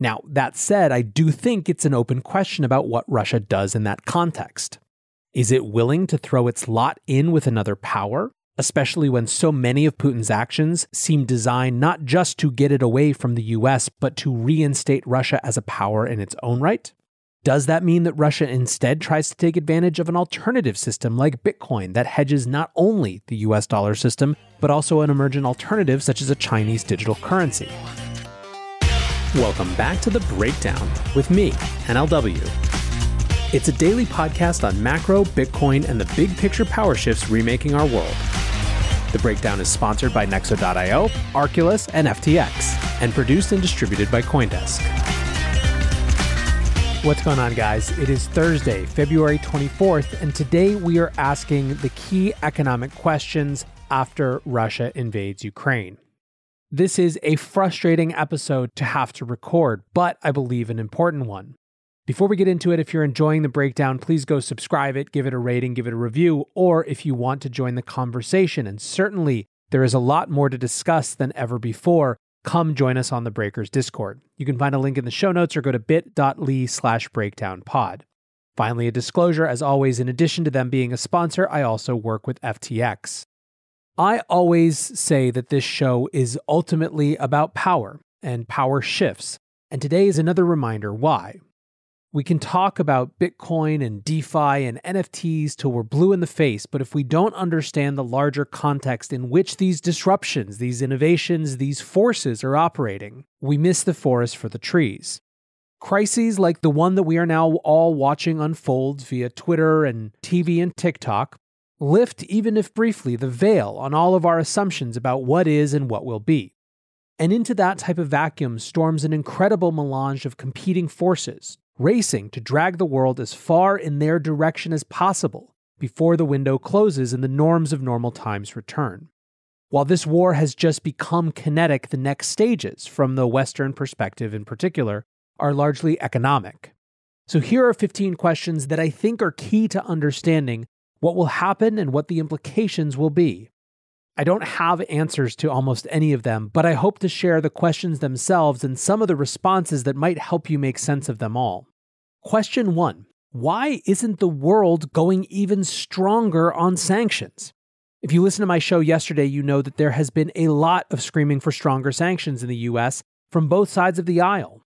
Now, that said, I do think it's an open question about what Russia does in that context. Is it willing to throw its lot in with another power, especially when so many of Putin's actions seem designed not just to get it away from the US, but to reinstate Russia as a power in its own right? Does that mean that Russia instead tries to take advantage of an alternative system like Bitcoin that hedges not only the US dollar system, but also an emergent alternative such as a Chinese digital currency? Welcome back to The Breakdown with me, NLW. It's a daily podcast on macro, Bitcoin, and the big picture power shifts remaking our world. The Breakdown is sponsored by Nexo.io, Arculus, and FTX, and produced and distributed by Coindesk. What's going on, guys? It is Thursday, February 24th, and today we are asking the key economic questions after Russia invades Ukraine. This is a frustrating episode to have to record, but I believe an important one. Before we get into it, if you're enjoying the breakdown, please go subscribe it, give it a rating, give it a review, or if you want to join the conversation, and certainly there is a lot more to discuss than ever before, come join us on the Breakers Discord. You can find a link in the show notes or go to bit.ly slash breakdownpod. Finally, a disclosure as always, in addition to them being a sponsor, I also work with FTX. I always say that this show is ultimately about power and power shifts, and today is another reminder why. We can talk about Bitcoin and DeFi and NFTs till we're blue in the face, but if we don't understand the larger context in which these disruptions, these innovations, these forces are operating, we miss the forest for the trees. Crises like the one that we are now all watching unfold via Twitter and TV and TikTok lift, even if briefly, the veil on all of our assumptions about what is and what will be. And into that type of vacuum storms an incredible melange of competing forces, racing to drag the world as far in their direction as possible before the window closes and the norms of normal times return. While this war has just become kinetic, the next stages, from the Western perspective in particular, are largely economic. So here are 15 questions that I think are key to understanding what will happen and what the implications will be. I don't have answers to almost any of them, but I hope to share the questions themselves and some of the responses that might help you make sense of them all. Question one Why isn't the world going even stronger on sanctions? If you listen to my show yesterday, you know that there has been a lot of screaming for stronger sanctions in the US from both sides of the aisle.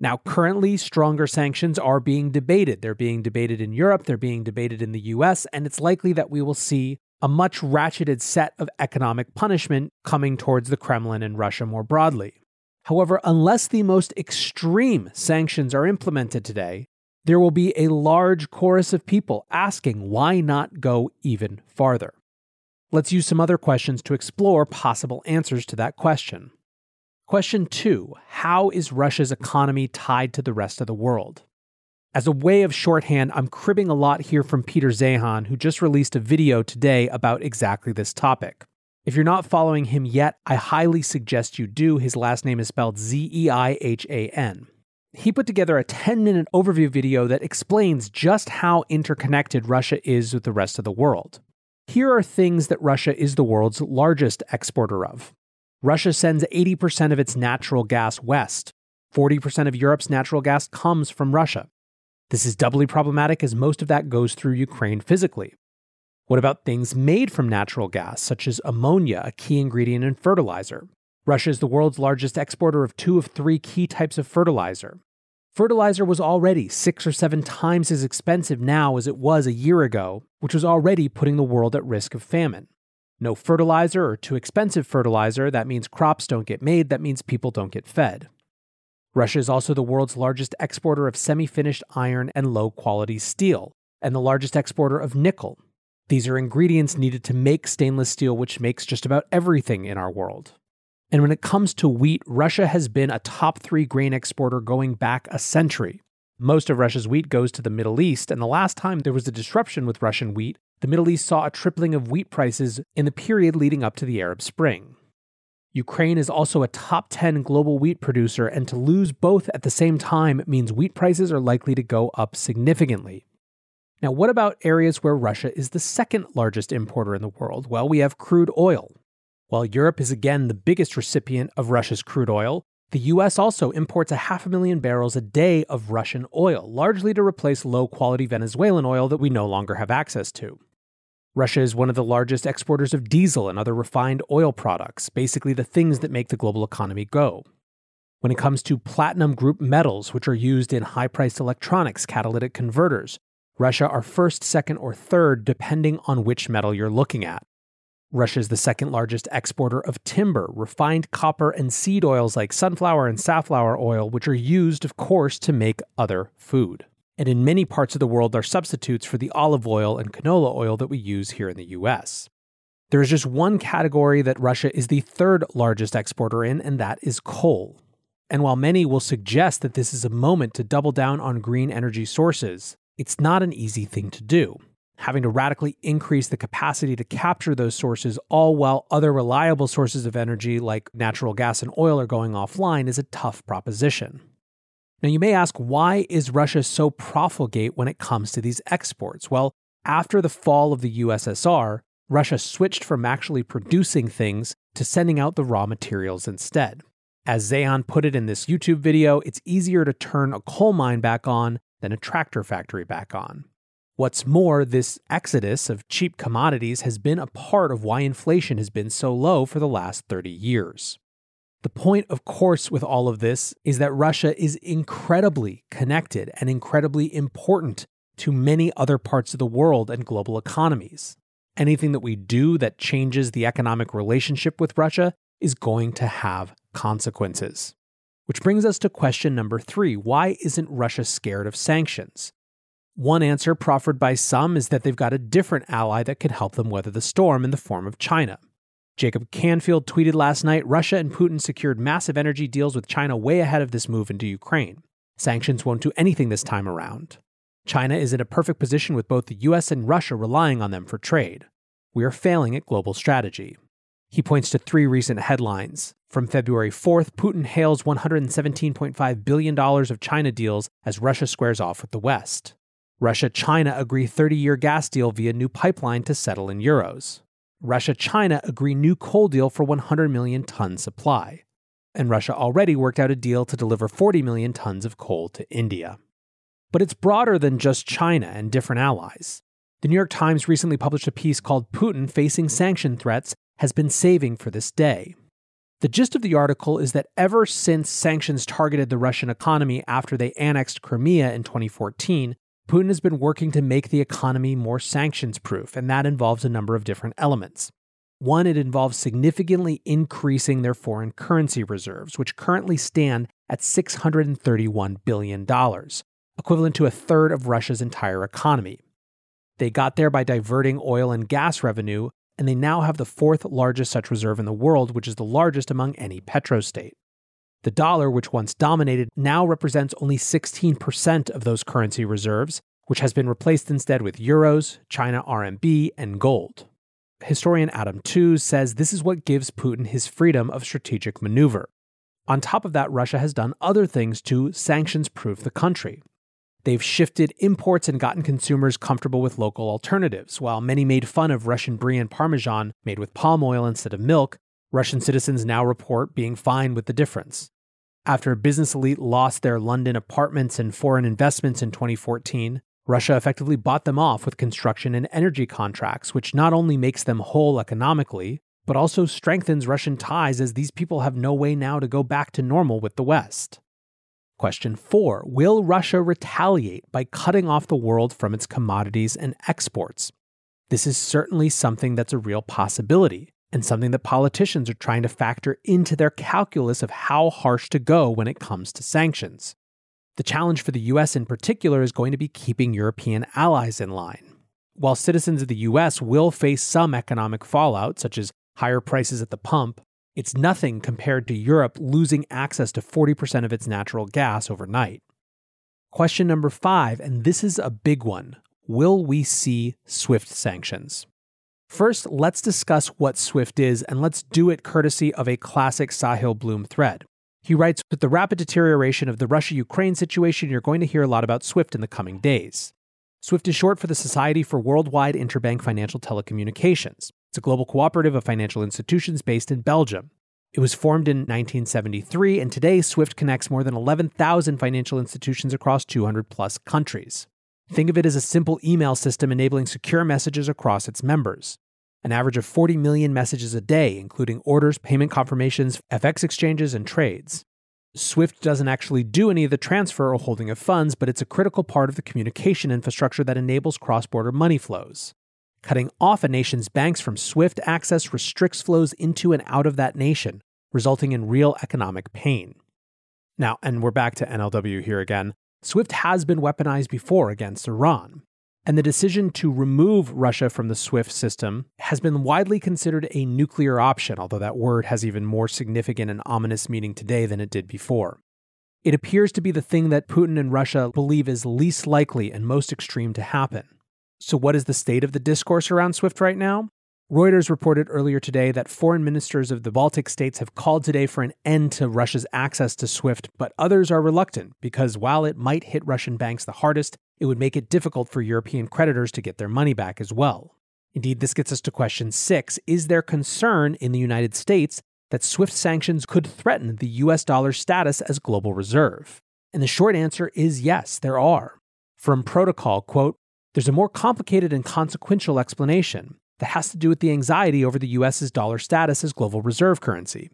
Now, currently, stronger sanctions are being debated. They're being debated in Europe, they're being debated in the US, and it's likely that we will see a much ratcheted set of economic punishment coming towards the Kremlin and Russia more broadly. However, unless the most extreme sanctions are implemented today, there will be a large chorus of people asking why not go even farther. Let's use some other questions to explore possible answers to that question. Question two How is Russia's economy tied to the rest of the world? As a way of shorthand, I'm cribbing a lot here from Peter Zeihan, who just released a video today about exactly this topic. If you're not following him yet, I highly suggest you do. His last name is spelled Z E I H A N. He put together a 10 minute overview video that explains just how interconnected Russia is with the rest of the world. Here are things that Russia is the world's largest exporter of Russia sends 80% of its natural gas west. 40% of Europe's natural gas comes from Russia. This is doubly problematic as most of that goes through Ukraine physically. What about things made from natural gas, such as ammonia, a key ingredient in fertilizer? Russia is the world's largest exporter of two of three key types of fertilizer. Fertilizer was already six or seven times as expensive now as it was a year ago, which was already putting the world at risk of famine. No fertilizer or too expensive fertilizer, that means crops don't get made, that means people don't get fed. Russia is also the world's largest exporter of semi finished iron and low quality steel, and the largest exporter of nickel. These are ingredients needed to make stainless steel, which makes just about everything in our world. And when it comes to wheat, Russia has been a top three grain exporter going back a century. Most of Russia's wheat goes to the Middle East, and the last time there was a disruption with Russian wheat, the Middle East saw a tripling of wheat prices in the period leading up to the Arab Spring. Ukraine is also a top 10 global wheat producer, and to lose both at the same time means wheat prices are likely to go up significantly. Now, what about areas where Russia is the second largest importer in the world? Well, we have crude oil. While Europe is again the biggest recipient of Russia's crude oil, The US also imports a half a million barrels a day of Russian oil, largely to replace low quality Venezuelan oil that we no longer have access to. Russia is one of the largest exporters of diesel and other refined oil products, basically the things that make the global economy go. When it comes to platinum group metals, which are used in high priced electronics, catalytic converters, Russia are first, second, or third, depending on which metal you're looking at. Russia is the second largest exporter of timber, refined copper, and seed oils like sunflower and safflower oil, which are used, of course, to make other food and in many parts of the world are substitutes for the olive oil and canola oil that we use here in the US. There is just one category that Russia is the third largest exporter in, and that is coal. And while many will suggest that this is a moment to double down on green energy sources, it's not an easy thing to do. Having to radically increase the capacity to capture those sources, all while other reliable sources of energy like natural gas and oil are going offline, is a tough proposition. Now, you may ask, why is Russia so profligate when it comes to these exports? Well, after the fall of the USSR, Russia switched from actually producing things to sending out the raw materials instead. As Zeihan put it in this YouTube video, it's easier to turn a coal mine back on than a tractor factory back on. What's more, this exodus of cheap commodities has been a part of why inflation has been so low for the last 30 years. The point, of course, with all of this is that Russia is incredibly connected and incredibly important to many other parts of the world and global economies. Anything that we do that changes the economic relationship with Russia is going to have consequences. Which brings us to question number three why isn't Russia scared of sanctions? One answer proffered by some is that they've got a different ally that can help them weather the storm in the form of China. Jacob Canfield tweeted last night Russia and Putin secured massive energy deals with China way ahead of this move into Ukraine. Sanctions won't do anything this time around. China is in a perfect position with both the US and Russia relying on them for trade. We are failing at global strategy. He points to three recent headlines. From February 4th, Putin hails $117.5 billion of China deals as Russia squares off with the West. Russia China agree 30 year gas deal via new pipeline to settle in euros. Russia China agree new coal deal for 100 million ton supply. And Russia already worked out a deal to deliver 40 million tons of coal to India. But it's broader than just China and different allies. The New York Times recently published a piece called Putin Facing Sanction Threats Has Been Saving for This Day. The gist of the article is that ever since sanctions targeted the Russian economy after they annexed Crimea in 2014, Putin has been working to make the economy more sanctions proof, and that involves a number of different elements. One, it involves significantly increasing their foreign currency reserves, which currently stand at $631 billion, equivalent to a third of Russia's entire economy. They got there by diverting oil and gas revenue, and they now have the fourth largest such reserve in the world, which is the largest among any petrostate. The dollar, which once dominated, now represents only 16% of those currency reserves, which has been replaced instead with euros, China RMB, and gold. Historian Adam Tooze says this is what gives Putin his freedom of strategic maneuver. On top of that, Russia has done other things to sanctions proof the country. They've shifted imports and gotten consumers comfortable with local alternatives. While many made fun of Russian brie and parmesan made with palm oil instead of milk, Russian citizens now report being fine with the difference. After business elite lost their London apartments and foreign investments in 2014, Russia effectively bought them off with construction and energy contracts, which not only makes them whole economically, but also strengthens Russian ties as these people have no way now to go back to normal with the West. Question 4 Will Russia retaliate by cutting off the world from its commodities and exports? This is certainly something that's a real possibility and something that politicians are trying to factor into their calculus of how harsh to go when it comes to sanctions. The challenge for the US in particular is going to be keeping European allies in line. While citizens of the US will face some economic fallout, such as higher prices at the pump, it's nothing compared to Europe losing access to 40% of its natural gas overnight. Question number five, and this is a big one Will we see SWIFT sanctions? First, let's discuss what Swift is, and let's do it courtesy of a classic Sahil Bloom thread. He writes With the rapid deterioration of the Russia Ukraine situation, you're going to hear a lot about SWIFT in the coming days. SWIFT is short for the Society for Worldwide Interbank Financial Telecommunications. It's a global cooperative of financial institutions based in Belgium. It was formed in 1973, and today SWIFT connects more than 11,000 financial institutions across 200 plus countries. Think of it as a simple email system enabling secure messages across its members. An average of 40 million messages a day, including orders, payment confirmations, FX exchanges, and trades. SWIFT doesn't actually do any of the transfer or holding of funds, but it's a critical part of the communication infrastructure that enables cross border money flows. Cutting off a nation's banks from SWIFT access restricts flows into and out of that nation, resulting in real economic pain. Now, and we're back to NLW here again. SWIFT has been weaponized before against Iran, and the decision to remove Russia from the SWIFT system has been widely considered a nuclear option, although that word has even more significant and ominous meaning today than it did before. It appears to be the thing that Putin and Russia believe is least likely and most extreme to happen. So, what is the state of the discourse around SWIFT right now? Reuters reported earlier today that foreign ministers of the Baltic states have called today for an end to Russia's access to SWIFT, but others are reluctant because while it might hit Russian banks the hardest, it would make it difficult for European creditors to get their money back as well. Indeed, this gets us to question six Is there concern in the United States that SWIFT sanctions could threaten the US dollar's status as global reserve? And the short answer is yes, there are. From Protocol, quote, there's a more complicated and consequential explanation that has to do with the anxiety over the US's dollar status as global reserve currency.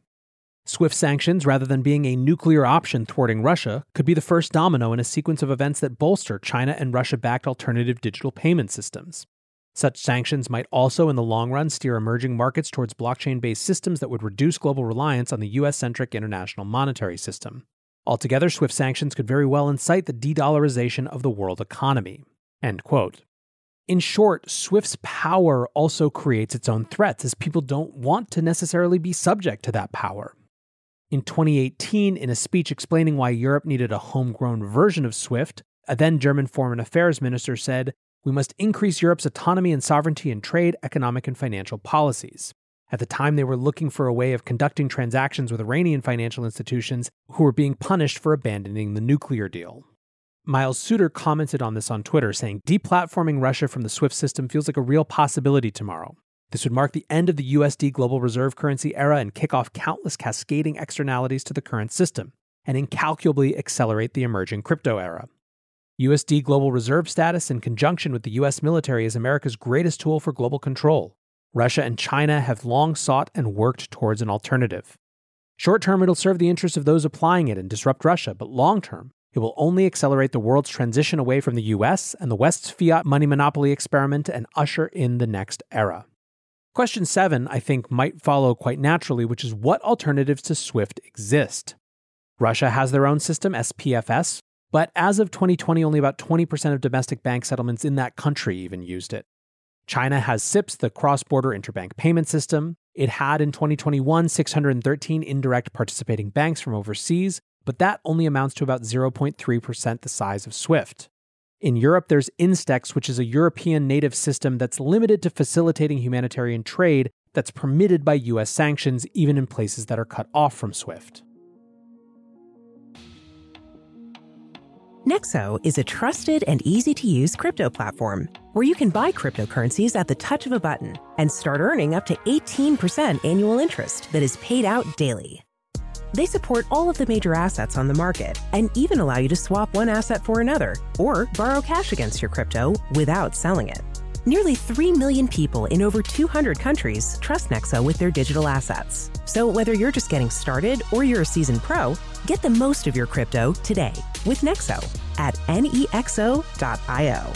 SWIFT sanctions, rather than being a nuclear option thwarting Russia, could be the first domino in a sequence of events that bolster China and Russia backed alternative digital payment systems. Such sanctions might also, in the long run, steer emerging markets towards blockchain based systems that would reduce global reliance on the US centric international monetary system. Altogether, SWIFT sanctions could very well incite the de dollarization of the world economy. End quote. In short, Swift's power also creates its own threats, as people don't want to necessarily be subject to that power. In 2018, in a speech explaining why Europe needed a homegrown version of SWIFT, a then German foreign affairs minister said, We must increase Europe's autonomy and sovereignty in trade, economic, and financial policies. At the time, they were looking for a way of conducting transactions with Iranian financial institutions who were being punished for abandoning the nuclear deal. Miles Suter commented on this on Twitter, saying, Deplatforming Russia from the SWIFT system feels like a real possibility tomorrow. This would mark the end of the USD global reserve currency era and kick off countless cascading externalities to the current system, and incalculably accelerate the emerging crypto era. USD global reserve status in conjunction with the US military is America's greatest tool for global control. Russia and China have long sought and worked towards an alternative. Short term, it'll serve the interests of those applying it and disrupt Russia, but long term, it will only accelerate the world's transition away from the US and the West's fiat money monopoly experiment and usher in the next era. Question seven, I think, might follow quite naturally, which is what alternatives to SWIFT exist? Russia has their own system, SPFS, but as of 2020, only about 20% of domestic bank settlements in that country even used it. China has CIPS, the cross border interbank payment system. It had in 2021 613 indirect participating banks from overseas, but that only amounts to about 0.3% the size of SWIFT. In Europe, there's Instex, which is a European native system that's limited to facilitating humanitarian trade that's permitted by US sanctions, even in places that are cut off from SWIFT. Nexo is a trusted and easy to use crypto platform where you can buy cryptocurrencies at the touch of a button and start earning up to 18% annual interest that is paid out daily. They support all of the major assets on the market and even allow you to swap one asset for another or borrow cash against your crypto without selling it. Nearly 3 million people in over 200 countries trust Nexo with their digital assets. So whether you're just getting started or you're a seasoned pro, get the most of your crypto today with Nexo at nexo.io.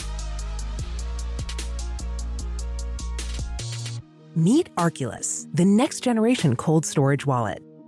Meet Arculus, the next generation cold storage wallet.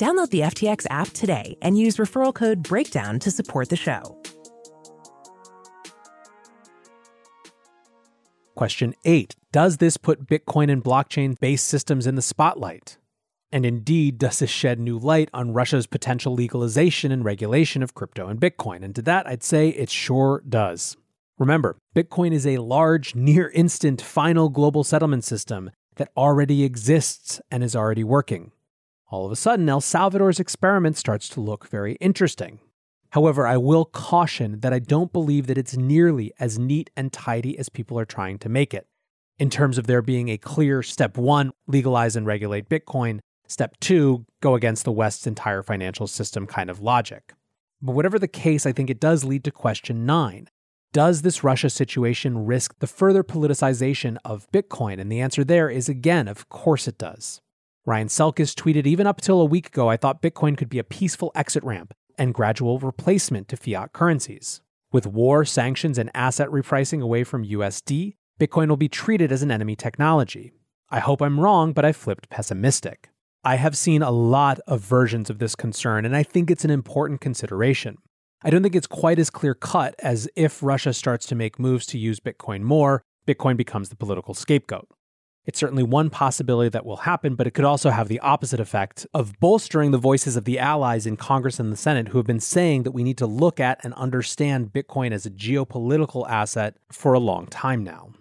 Download the FTX app today and use referral code BREAKDOWN to support the show. Question 8 Does this put Bitcoin and blockchain based systems in the spotlight? And indeed, does this shed new light on Russia's potential legalization and regulation of crypto and Bitcoin? And to that, I'd say it sure does. Remember, Bitcoin is a large, near instant, final global settlement system that already exists and is already working. All of a sudden, El Salvador's experiment starts to look very interesting. However, I will caution that I don't believe that it's nearly as neat and tidy as people are trying to make it. In terms of there being a clear step one, legalize and regulate Bitcoin, step two, go against the West's entire financial system kind of logic. But whatever the case, I think it does lead to question nine. Does this Russia situation risk the further politicization of Bitcoin? And the answer there is again, of course it does. Ryan Selkis tweeted Even up till a week ago, I thought Bitcoin could be a peaceful exit ramp and gradual replacement to fiat currencies. With war, sanctions, and asset repricing away from USD, Bitcoin will be treated as an enemy technology. I hope I'm wrong, but I flipped pessimistic. I have seen a lot of versions of this concern, and I think it's an important consideration. I don't think it's quite as clear cut as if Russia starts to make moves to use Bitcoin more, Bitcoin becomes the political scapegoat. It's certainly one possibility that will happen, but it could also have the opposite effect of bolstering the voices of the allies in Congress and the Senate who have been saying that we need to look at and understand Bitcoin as a geopolitical asset for a long time now.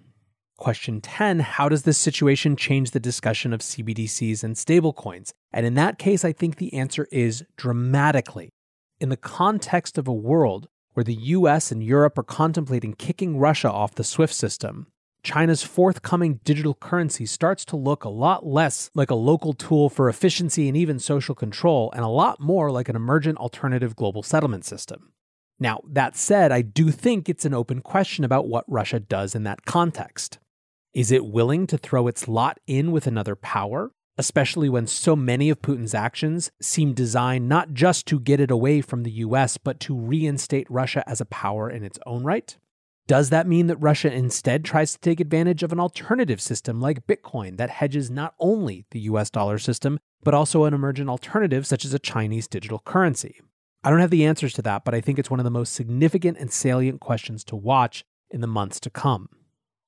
Question 10 How does this situation change the discussion of CBDCs and stablecoins? And in that case, I think the answer is dramatically. In the context of a world where the US and Europe are contemplating kicking Russia off the SWIFT system, China's forthcoming digital currency starts to look a lot less like a local tool for efficiency and even social control, and a lot more like an emergent alternative global settlement system. Now, that said, I do think it's an open question about what Russia does in that context. Is it willing to throw its lot in with another power, especially when so many of Putin's actions seem designed not just to get it away from the US, but to reinstate Russia as a power in its own right? Does that mean that Russia instead tries to take advantage of an alternative system like Bitcoin that hedges not only the US dollar system, but also an emergent alternative such as a Chinese digital currency? I don't have the answers to that, but I think it's one of the most significant and salient questions to watch in the months to come.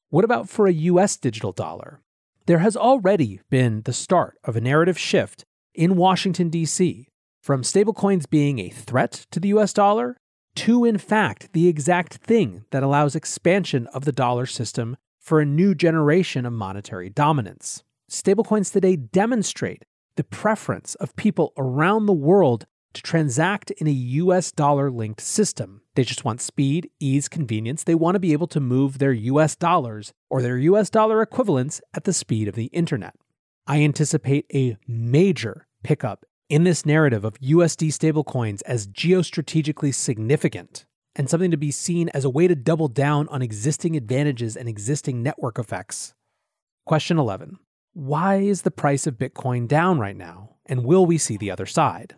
What about for a US digital dollar? There has already been the start of a narrative shift in Washington, D.C., from stablecoins being a threat to the US dollar to, in fact, the exact thing that allows expansion of the dollar system for a new generation of monetary dominance. Stablecoins today demonstrate the preference of people around the world to transact in a US dollar linked system. They just want speed, ease, convenience. They want to be able to move their US dollars or their US dollar equivalents at the speed of the internet. I anticipate a major pickup in this narrative of USD stablecoins as geostrategically significant and something to be seen as a way to double down on existing advantages and existing network effects. Question 11 Why is the price of Bitcoin down right now? And will we see the other side?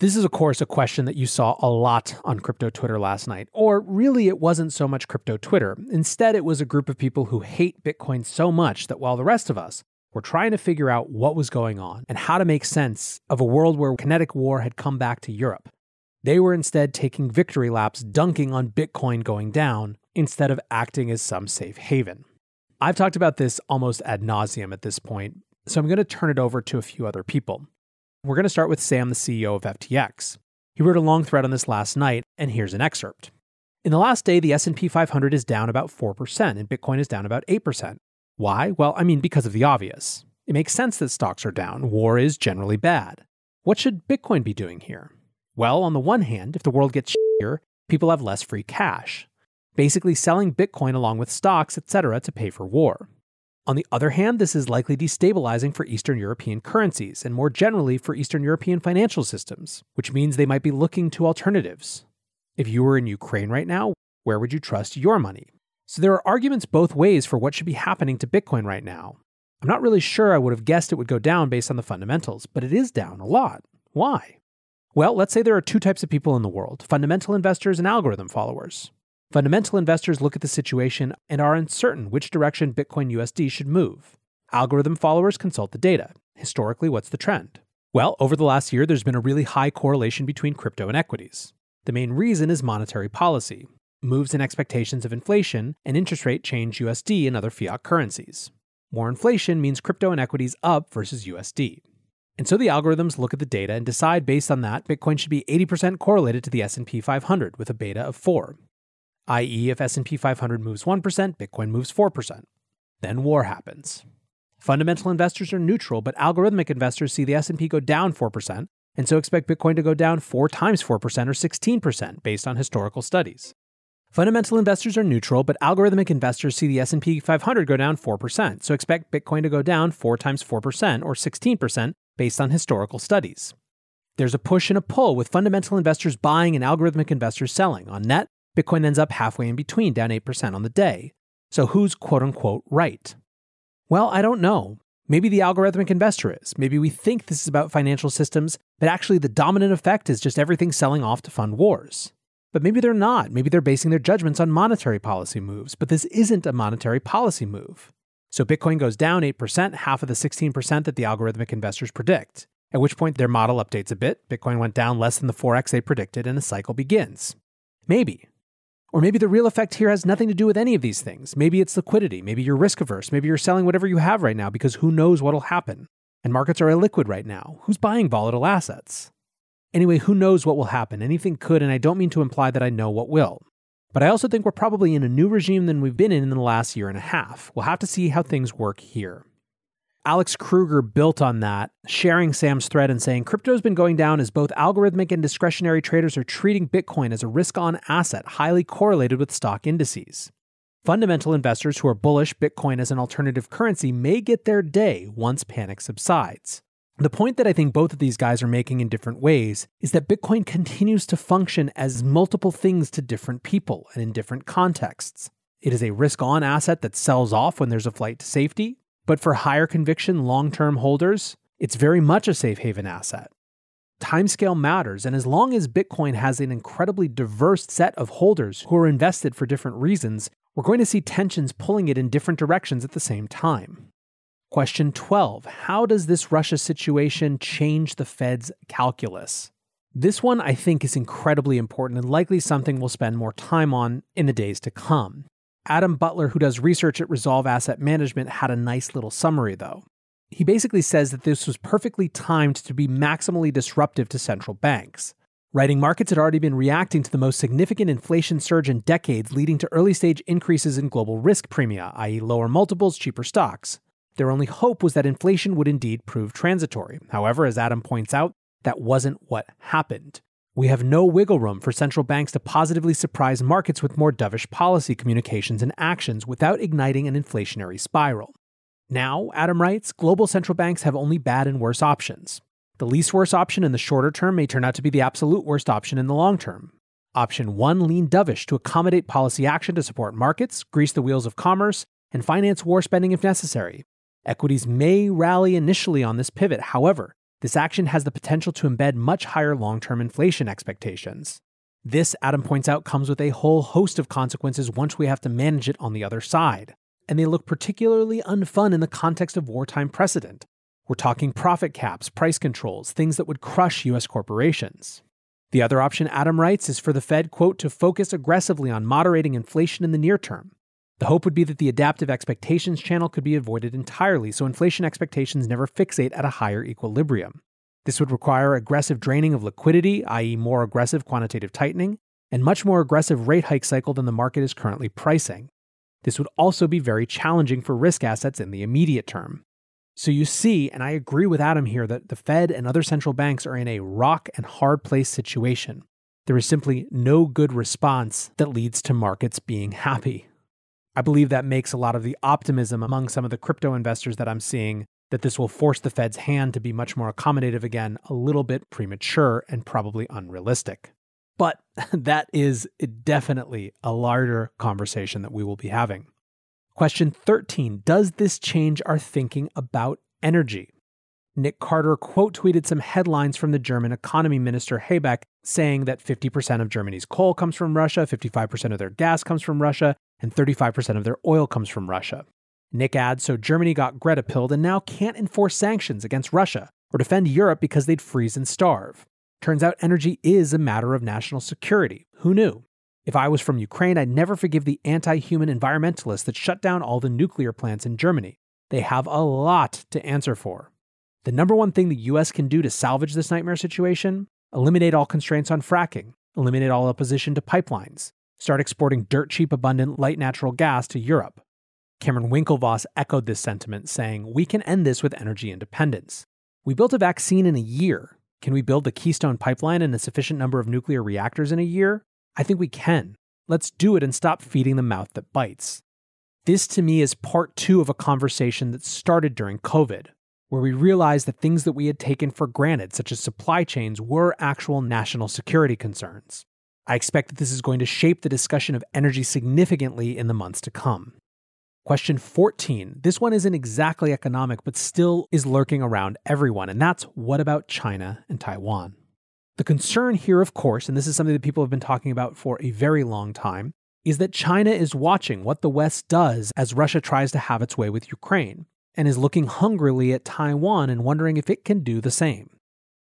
This is, of course, a question that you saw a lot on crypto Twitter last night. Or really, it wasn't so much crypto Twitter. Instead, it was a group of people who hate Bitcoin so much that while the rest of us were trying to figure out what was going on and how to make sense of a world where kinetic war had come back to Europe. They were instead taking victory laps, dunking on Bitcoin going down instead of acting as some safe haven. I've talked about this almost ad nauseum at this point, so I'm going to turn it over to a few other people. We're going to start with Sam, the CEO of FTX. He wrote a long thread on this last night, and here's an excerpt. In the last day, the S&P 500 is down about 4% and Bitcoin is down about 8%. Why? Well, I mean, because of the obvious. It makes sense that stocks are down. War is generally bad. What should Bitcoin be doing here? Well, on the one hand, if the world gets shittier, people have less free cash, basically selling Bitcoin along with stocks, etc., to pay for war. On the other hand, this is likely destabilizing for Eastern European currencies and more generally for Eastern European financial systems, which means they might be looking to alternatives. If you were in Ukraine right now, where would you trust your money? So there are arguments both ways for what should be happening to Bitcoin right now. I'm not really sure I would have guessed it would go down based on the fundamentals, but it is down a lot. Why? Well, let's say there are two types of people in the world fundamental investors and algorithm followers. Fundamental investors look at the situation and are uncertain which direction Bitcoin USD should move. Algorithm followers consult the data. Historically, what's the trend? Well, over the last year, there's been a really high correlation between crypto and equities. The main reason is monetary policy. Moves in expectations of inflation and interest rate change USD and other fiat currencies. More inflation means crypto and equities up versus USD. And so the algorithms look at the data and decide based on that Bitcoin should be 80% correlated to the S&P 500 with a beta of 4. i.e. if S&P 500 moves 1%, Bitcoin moves 4%. Then war happens. Fundamental investors are neutral, but algorithmic investors see the S&P go down 4% and so expect Bitcoin to go down 4 times 4% or 16% based on historical studies. Fundamental investors are neutral, but algorithmic investors see the S&P 500 go down 4%, so expect Bitcoin to go down 4 times 4% or 16% based on historical studies. There's a push and a pull with fundamental investors buying and algorithmic investors selling. On net, Bitcoin ends up halfway in between, down 8% on the day. So who's quote unquote right? Well, I don't know. Maybe the algorithmic investor is. Maybe we think this is about financial systems, but actually the dominant effect is just everything selling off to fund wars. But maybe they're not. Maybe they're basing their judgments on monetary policy moves, but this isn't a monetary policy move. So Bitcoin goes down 8%, half of the 16% that the algorithmic investors predict. At which point their model updates a bit, Bitcoin went down less than the 4x they predicted, and a cycle begins. Maybe. Or maybe the real effect here has nothing to do with any of these things. Maybe it's liquidity. Maybe you're risk averse. Maybe you're selling whatever you have right now because who knows what'll happen. And markets are illiquid right now. Who's buying volatile assets? Anyway, who knows what will happen? Anything could, and I don't mean to imply that I know what will. But I also think we're probably in a new regime than we've been in in the last year and a half. We'll have to see how things work here. Alex Kruger built on that, sharing Sam's thread and saying crypto's been going down as both algorithmic and discretionary traders are treating Bitcoin as a risk on asset highly correlated with stock indices. Fundamental investors who are bullish Bitcoin as an alternative currency may get their day once panic subsides. The point that I think both of these guys are making in different ways is that Bitcoin continues to function as multiple things to different people and in different contexts. It is a risk on asset that sells off when there's a flight to safety, but for higher conviction long term holders, it's very much a safe haven asset. Timescale matters, and as long as Bitcoin has an incredibly diverse set of holders who are invested for different reasons, we're going to see tensions pulling it in different directions at the same time. Question 12 How does this Russia situation change the Fed's calculus? This one I think is incredibly important and likely something we'll spend more time on in the days to come. Adam Butler, who does research at Resolve Asset Management, had a nice little summary, though. He basically says that this was perfectly timed to be maximally disruptive to central banks. Writing markets had already been reacting to the most significant inflation surge in decades, leading to early stage increases in global risk premia, i.e., lower multiples, cheaper stocks. Their only hope was that inflation would indeed prove transitory. However, as Adam points out, that wasn't what happened. We have no wiggle room for central banks to positively surprise markets with more dovish policy communications and actions without igniting an inflationary spiral. Now, Adam writes, global central banks have only bad and worse options. The least worst option in the shorter term may turn out to be the absolute worst option in the long term. Option 1 lean dovish to accommodate policy action to support markets, grease the wheels of commerce, and finance war spending if necessary. Equities may rally initially on this pivot, however, this action has the potential to embed much higher long term inflation expectations. This, Adam points out, comes with a whole host of consequences once we have to manage it on the other side. And they look particularly unfun in the context of wartime precedent. We're talking profit caps, price controls, things that would crush US corporations. The other option, Adam writes, is for the Fed, quote, to focus aggressively on moderating inflation in the near term. The hope would be that the adaptive expectations channel could be avoided entirely so inflation expectations never fixate at a higher equilibrium. This would require aggressive draining of liquidity, i.e., more aggressive quantitative tightening, and much more aggressive rate hike cycle than the market is currently pricing. This would also be very challenging for risk assets in the immediate term. So you see, and I agree with Adam here, that the Fed and other central banks are in a rock and hard place situation. There is simply no good response that leads to markets being happy. I believe that makes a lot of the optimism among some of the crypto investors that I'm seeing that this will force the Fed's hand to be much more accommodative again a little bit premature and probably unrealistic. But that is definitely a larger conversation that we will be having. Question 13 Does this change our thinking about energy? Nick Carter quote tweeted some headlines from the German economy minister Habeck saying that 50% of Germany's coal comes from Russia, 55% of their gas comes from Russia, and 35% of their oil comes from Russia. Nick adds so Germany got Greta pilled and now can't enforce sanctions against Russia or defend Europe because they'd freeze and starve. Turns out energy is a matter of national security. Who knew? If I was from Ukraine, I'd never forgive the anti human environmentalists that shut down all the nuclear plants in Germany. They have a lot to answer for. The number one thing the US can do to salvage this nightmare situation eliminate all constraints on fracking, eliminate all opposition to pipelines, start exporting dirt cheap, abundant light natural gas to Europe. Cameron Winklevoss echoed this sentiment, saying, We can end this with energy independence. We built a vaccine in a year. Can we build the Keystone pipeline and a sufficient number of nuclear reactors in a year? I think we can. Let's do it and stop feeding the mouth that bites. This to me is part two of a conversation that started during COVID, where we realized that things that we had taken for granted, such as supply chains, were actual national security concerns. I expect that this is going to shape the discussion of energy significantly in the months to come. Question 14. This one isn't exactly economic, but still is lurking around everyone, and that's what about China and Taiwan? The concern here, of course, and this is something that people have been talking about for a very long time, is that China is watching what the West does as Russia tries to have its way with Ukraine and is looking hungrily at Taiwan and wondering if it can do the same.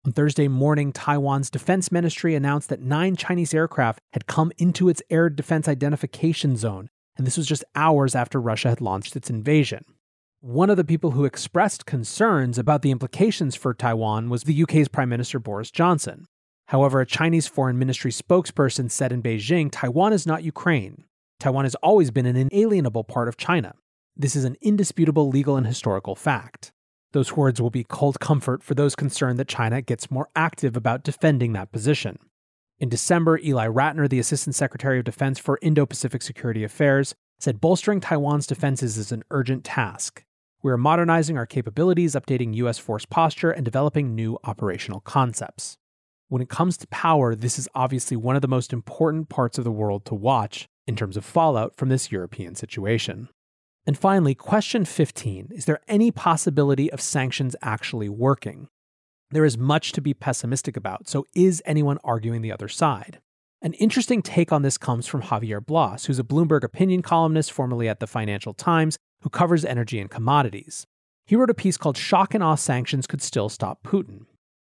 On Thursday morning, Taiwan's defense ministry announced that nine Chinese aircraft had come into its air defense identification zone, and this was just hours after Russia had launched its invasion. One of the people who expressed concerns about the implications for Taiwan was the UK's Prime Minister Boris Johnson. However, a Chinese foreign ministry spokesperson said in Beijing Taiwan is not Ukraine. Taiwan has always been an inalienable part of China. This is an indisputable legal and historical fact. Those words will be cold comfort for those concerned that China gets more active about defending that position. In December, Ely Ratner, the Assistant Secretary of Defense for Indo Pacific Security Affairs, said bolstering Taiwan's defenses is an urgent task. We are modernizing our capabilities, updating U.S. force posture, and developing new operational concepts. When it comes to power, this is obviously one of the most important parts of the world to watch in terms of fallout from this European situation. And finally, question 15 Is there any possibility of sanctions actually working? There is much to be pessimistic about, so is anyone arguing the other side? An interesting take on this comes from Javier Blas, who's a Bloomberg opinion columnist formerly at the Financial Times who covers energy and commodities. He wrote a piece called Shock and Awe Sanctions Could Still Stop Putin.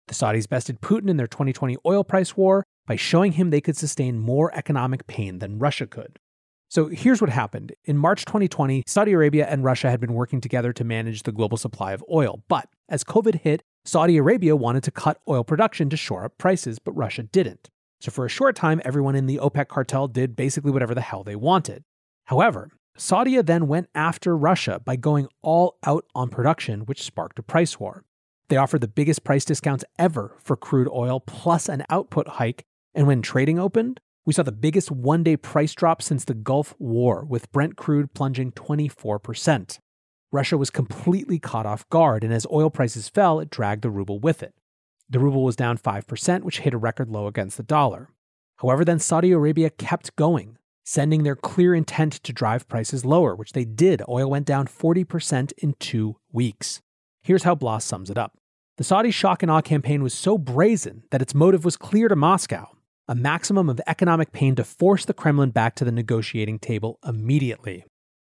The Saudis bested Putin in their 2020 oil price war by showing him they could sustain more economic pain than Russia could. So here's what happened. In March 2020, Saudi Arabia and Russia had been working together to manage the global supply of oil. But as COVID hit, Saudi Arabia wanted to cut oil production to shore up prices, but Russia didn't. So for a short time, everyone in the OPEC cartel did basically whatever the hell they wanted. However, Saudi then went after Russia by going all out on production, which sparked a price war. They offered the biggest price discounts ever for crude oil plus an output hike, and when trading opened, we saw the biggest one day price drop since the Gulf War, with Brent crude plunging 24%. Russia was completely caught off guard, and as oil prices fell, it dragged the ruble with it. The ruble was down 5%, which hit a record low against the dollar. However, then Saudi Arabia kept going, sending their clear intent to drive prices lower, which they did. Oil went down 40% in two weeks. Here's how Blas sums it up The Saudi shock and awe campaign was so brazen that its motive was clear to Moscow a maximum of economic pain to force the Kremlin back to the negotiating table immediately.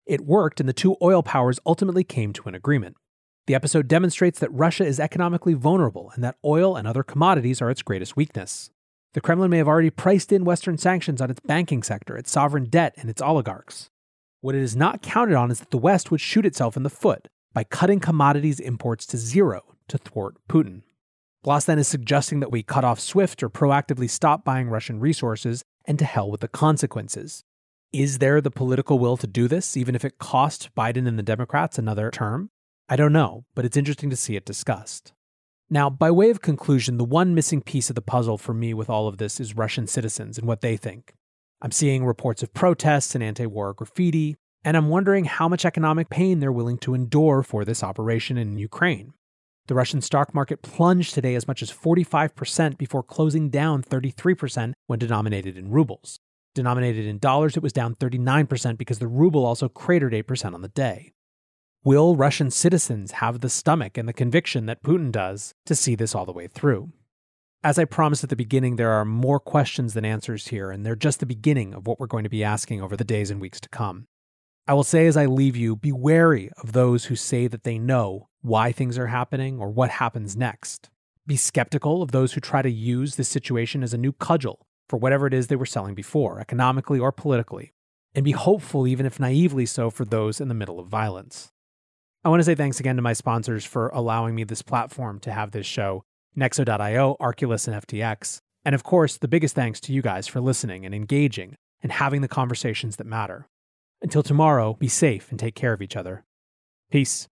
It worked, and the two oil powers ultimately came to an agreement. The episode demonstrates that Russia is economically vulnerable and that oil and other commodities are its greatest weakness. The Kremlin may have already priced in Western sanctions on its banking sector, its sovereign debt, and its oligarchs. What it is not counted on is that the West would shoot itself in the foot by cutting commodities imports to zero to thwart Putin. Then is suggesting that we cut off SWIFT or proactively stop buying Russian resources, and to hell with the consequences. Is there the political will to do this, even if it cost Biden and the Democrats another term? I don't know, but it's interesting to see it discussed. Now, by way of conclusion, the one missing piece of the puzzle for me with all of this is Russian citizens and what they think. I'm seeing reports of protests and anti war graffiti, and I'm wondering how much economic pain they're willing to endure for this operation in Ukraine. The Russian stock market plunged today as much as 45% before closing down 33% when denominated in rubles. Denominated in dollars, it was down 39% because the ruble also cratered 8% on the day. Will Russian citizens have the stomach and the conviction that Putin does to see this all the way through? As I promised at the beginning, there are more questions than answers here, and they're just the beginning of what we're going to be asking over the days and weeks to come. I will say as I leave you be wary of those who say that they know why things are happening or what happens next. Be skeptical of those who try to use this situation as a new cudgel for whatever it is they were selling before, economically or politically. And be hopeful, even if naively so, for those in the middle of violence. I want to say thanks again to my sponsors for allowing me this platform to have this show Nexo.io, Arculus, and FTX. And of course, the biggest thanks to you guys for listening and engaging and having the conversations that matter. Until tomorrow, be safe and take care of each other. Peace.